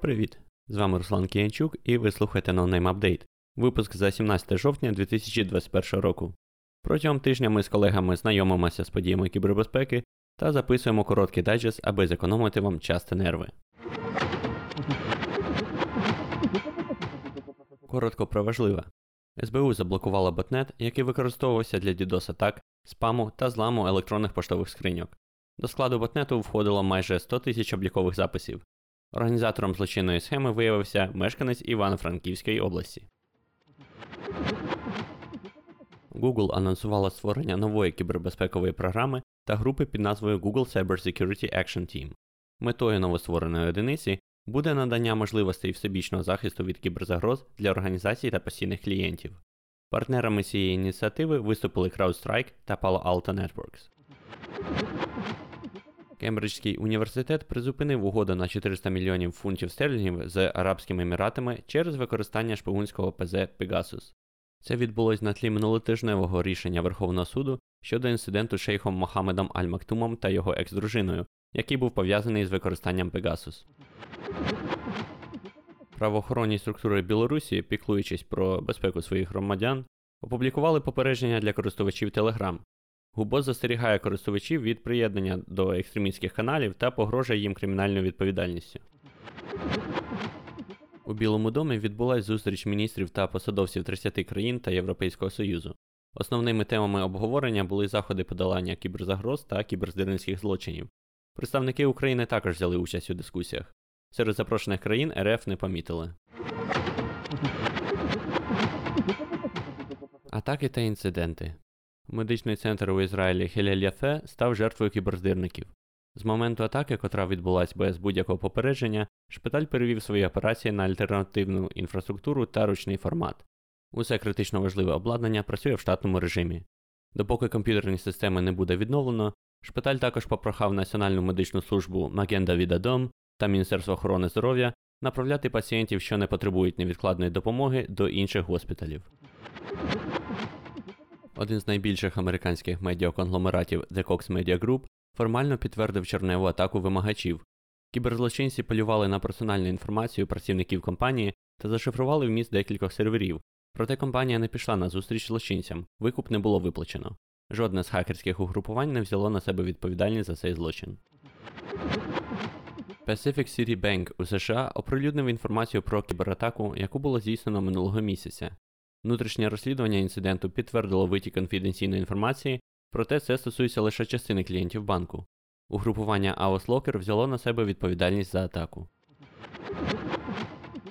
Привіт! З вами Руслан Кіянчук і ви слухаєте NoName Update, випуск за 17 жовтня 2021 року. Протягом тижня ми з колегами знайомимося з подіями кібербезпеки та записуємо короткий дайджест, аби зекономити вам час та нерви. Коротко про важливе. СБУ заблокувала ботнет, який використовувався для DDoS атак, спаму та зламу електронних поштових скриньок. До складу ботнету входило майже 100 тисяч облікових записів. Організатором злочинної схеми виявився мешканець Івано-Франківської області. Google анонсувала створення нової кібербезпекової програми та групи під назвою Google Cyber Security Action Team. Метою новоствореної одиниці буде надання можливостей всебічного захисту від кіберзагроз для організацій та постійних клієнтів. Партнерами цієї ініціативи виступили CrowdStrike та Palo Alto Networks. Кембриджський університет призупинив угоду на 400 мільйонів фунтів стерлінгів з Арабськими Еміратами через використання шпигунського ПЗ Pegasus. Це відбулось на тлі минулотижневого рішення Верховного суду щодо інциденту шейхом Мохамедом Аль-Мактумом та його екс-дружиною, який був пов'язаний з використанням Pegasus. Правоохоронні структури Білорусі, піклуючись про безпеку своїх громадян, опублікували попередження для користувачів Telegram. Губос застерігає користувачів від приєднання до екстремістських каналів та погрожує їм кримінальною відповідальністю. У Білому домі відбулася зустріч міністрів та посадовців 30 країн та Європейського Союзу. Основними темами обговорення були заходи подолання кіберзагроз та кіберздирницьких злочинів. Представники України також взяли участь у дискусіях. Серед запрошених країн РФ не помітили. Атаки та інциденти. Медичний центр у Ізраїлі Хелель-Яфе став жертвою кіберздирників. З моменту атаки, котра відбулася без будь-якого попередження, шпиталь перевів свої операції на альтернативну інфраструктуру та ручний формат. Усе критично важливе обладнання працює в штатному режимі. Допоки комп'ютерні системи не буде відновлено, шпиталь також попрохав Національну медичну службу Магенда Відадом та Міністерство охорони здоров'я направляти пацієнтів, що не потребують невідкладної допомоги, до інших госпіталів. Один з найбільших американських медіаконгломератів The Cox Media Group формально підтвердив черневу атаку вимагачів. Кіберзлочинці полювали на персональну інформацію працівників компанії та зашифрували вміст декількох серверів. Проте компанія не пішла на зустріч злочинцям, викуп не було виплачено. Жодне з хакерських угрупувань не взяло на себе відповідальність за цей злочин. Pacific City Bank у США оприлюднив інформацію про кібератаку, яку було здійснено минулого місяця. Внутрішнє розслідування інциденту підтвердило витік конфіденційної інформації, проте це стосується лише частини клієнтів банку. Угрупування AOS Locker взяло на себе відповідальність за атаку.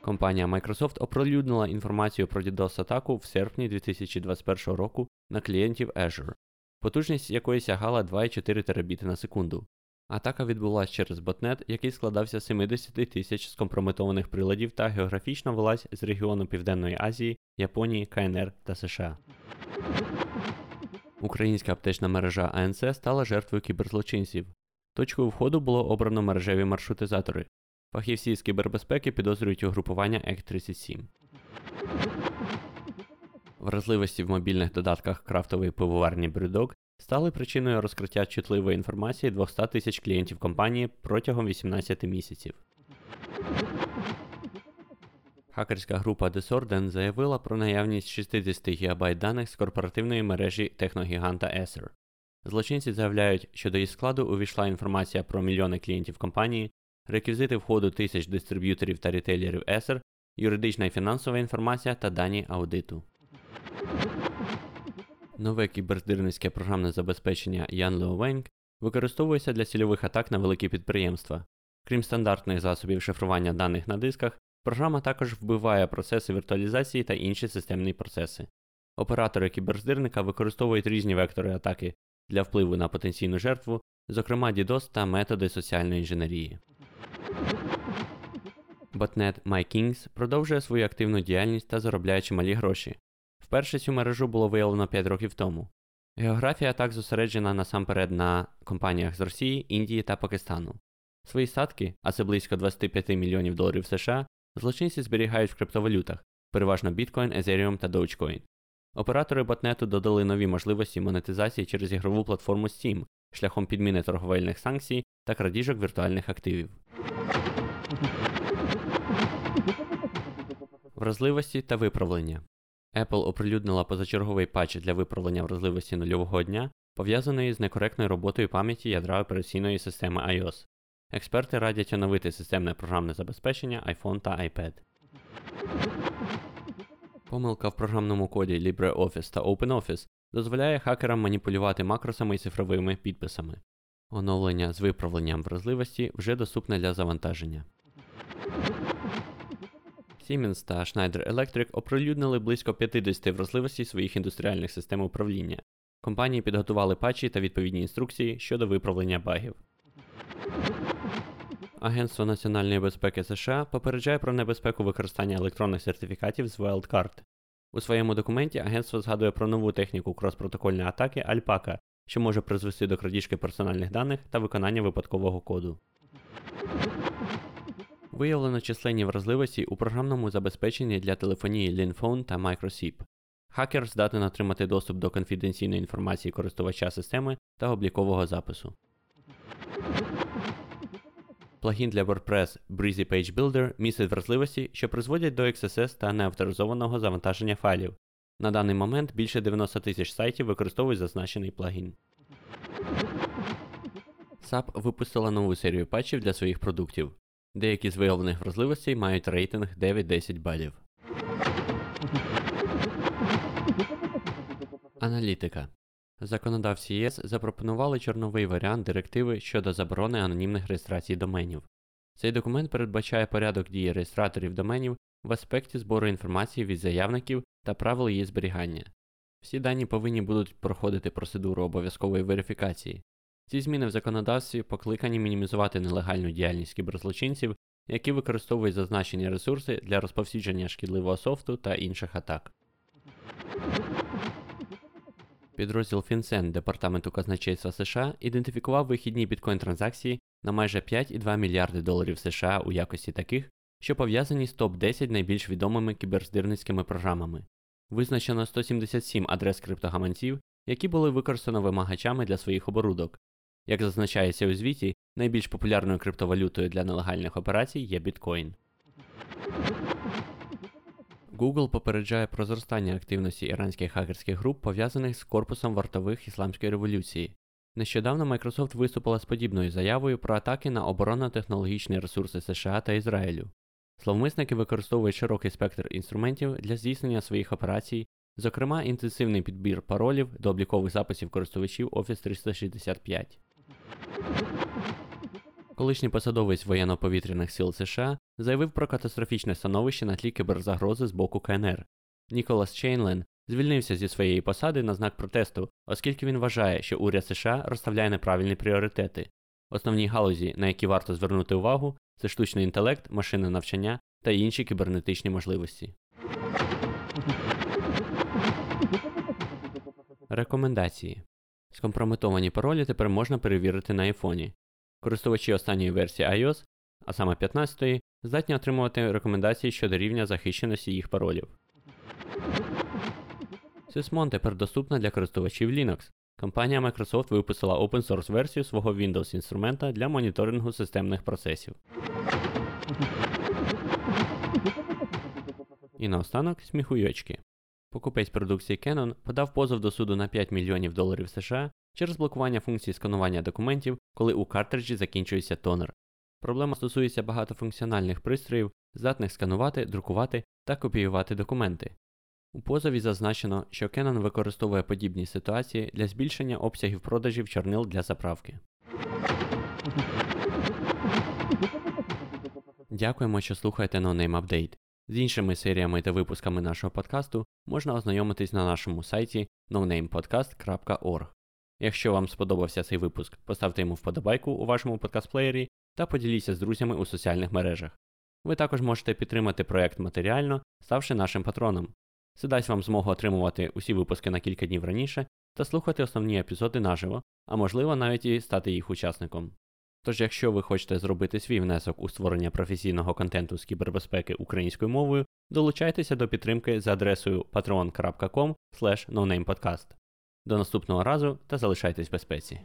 Компанія Microsoft оприлюднила інформацію про DDoS атаку в серпні 2021 року на клієнтів Azure, потужність якої сягала 2,4 терабіти на секунду. Атака відбулася через ботнет, який складався з 70 тисяч скомпрометованих приладів та географічно велась з регіону Південної Азії, Японії, КНР та США. Українська аптечна мережа АНЦ стала жертвою кіберзлочинців. Точкою входу було обрано мережеві маршрутизатори. Фахівці з кібербезпеки підозрюють угрупування ЕК-37. Вразливості в мобільних додатках крафтової пивоварні Брюдок стали причиною розкриття чутливої інформації 200 тисяч клієнтів компанії протягом 18 місяців. Хакерська група Desorden заявила про наявність 60 ГБ даних з корпоративної мережі техногіганта Acer. Злочинці заявляють, що до її складу увійшла інформація про мільйони клієнтів компанії, реквізити входу тисяч дистриб'юторів та рітейлерів Acer, юридична і фінансова інформація та дані аудиту. Нове кіберздирницьке програмне забезпечення Yanleo Wang використовується для цільових атак на великі підприємства. Крім стандартних засобів шифрування даних на дисках, програма також вбиває процеси віртуалізації та інші системні процеси. Оператори кіберздирника використовують різні вектори атаки для впливу на потенційну жертву, зокрема DDoS та методи соціальної інженерії. Ботнет MyKings продовжує свою активну діяльність та заробляє чималі гроші. Вперше цю мережу було виявлено 5 років тому. Географія атак зосереджена насамперед на компаніях з Росії, Індії та Пакистану. Свої статки, а це близько 25 мільйонів доларів США, злочинці зберігають в криптовалютах, переважно біткоін, Ethereum та Dogecoin. Оператори ботнету додали нові можливості монетизації через ігрову платформу Steam шляхом підміни торговельних санкцій та крадіжок віртуальних активів. Вразливості та виправлення. Apple оприлюднила позачерговий патч для виправлення вразливості нульового дня, пов'язаної з некоректною роботою пам'яті ядра операційної системи iOS. Експерти радять оновити системне програмне забезпечення iPhone та iPad. Помилка в програмному коді LibreOffice та OpenOffice дозволяє хакерам маніпулювати макросами і цифровими підписами. Оновлення з виправленням вразливості вже доступне для завантаження. Siemens та Schneider Electric оприлюднили близько 50 вразливостей своїх індустріальних систем управління. Компанії підготували патчі та відповідні інструкції щодо виправлення багів. Агентство національної безпеки США попереджає про небезпеку використання електронних сертифікатів з Wildcard. У своєму документі агентство згадує про нову техніку кроспротокольної атаки Alpaca, що може призвести до крадіжки персональних даних та виконання випадкового коду. Виявлено численні вразливості у програмному забезпеченні для телефонії LinPhone та MicroSIP. Хакер здатен отримати доступ до конфіденційної інформації користувача системи та облікового запису. Плагін для WordPress Breezy Page Builder містить вразливості, що призводять до XSS та неавторизованого завантаження файлів. На даний момент більше 90 тисяч сайтів використовують зазначений плагін. SAP випустила нову серію патчів для своїх продуктів. Деякі з виявлених вразливостей мають рейтинг 9-10 балів. Аналітика. Законодавці ЄС запропонували чорновий варіант директиви щодо заборони анонімних реєстрацій доменів. Цей документ передбачає порядок дії реєстраторів доменів в аспекті збору інформації від заявників та правил її зберігання. Всі дані повинні будуть проходити процедуру обов'язкової верифікації. Ці зміни в законодавстві покликані мінімізувати нелегальну діяльність кіберзлочинців, які використовують зазначені ресурси для розповсюдження шкідливого софту та інших атак. Підрозділ FinCEN Департаменту казначейства США ідентифікував вихідні біткоін транзакції на майже 5,2 мільярди доларів США у якості таких, що пов'язані з топ-10 найбільш відомими кіберздирницькими програмами. Визначено 177 адрес криптогаманців, які були використано вимагачами для своїх оборудок. Як зазначається у звіті, найбільш популярною криптовалютою для нелегальних операцій є біткоін. Google попереджає про зростання активності іранських хакерських груп, пов'язаних з корпусом вартових ісламської революції. Нещодавно Microsoft виступила з подібною заявою про атаки на оборонно-технологічні ресурси США та Ізраїлю. Словмисники використовують широкий спектр інструментів для здійснення своїх операцій, зокрема інтенсивний підбір паролів до облікових записів користувачів Office 365. Колишній посадовець воєнно-повітряних сил США заявив про катастрофічне становище на тлі кіберзагрози з боку КНР. Ніколас Чейнлен звільнився зі своєї посади на знак протесту, оскільки він вважає, що уряд США розставляє неправильні пріоритети. Основні галузі, на які варто звернути увагу, це штучний інтелект, машинне навчання та інші кібернетичні можливості. Рекомендації. Скомпрометовані паролі тепер можна перевірити на айфоні. Користувачі останньої версії iOS, а саме 15-ї, здатні отримувати рекомендації щодо рівня захищеності їх паролів. Sysmon тепер доступна для користувачів Linux. Компанія Microsoft випустила open source версію свого Windows інструмента для моніторингу системних процесів. І наостанок сміхуйочки. Покупець продукції Canon подав позов до суду на 5 мільйонів доларів США через блокування функції сканування документів, коли у картриджі закінчується тонер. Проблема стосується багатофункціональних пристроїв, здатних сканувати, друкувати та копіювати документи. У позові зазначено, що Canon використовує подібні ситуації для збільшення обсягів продажів чорнил для заправки. Дякуємо, що слухаєте NoName Update. З іншими серіями та випусками нашого подкасту можна ознайомитись на нашому сайті nonamepodcast.org. Якщо вам сподобався цей випуск, поставте йому вподобайку у вашому подкаст-плеєрі та поділіться з друзями у соціальних мережах. Ви також можете підтримати проект матеріально, ставши нашим патроном. Це дасть вам змогу отримувати усі випуски на кілька днів раніше та слухати основні епізоди наживо, а можливо навіть і стати їх учасником. Тож, якщо ви хочете зробити свій внесок у створення професійного контенту з кібербезпеки українською мовою, долучайтеся до підтримки за адресою patreon.com. До наступного разу та залишайтесь в безпеці.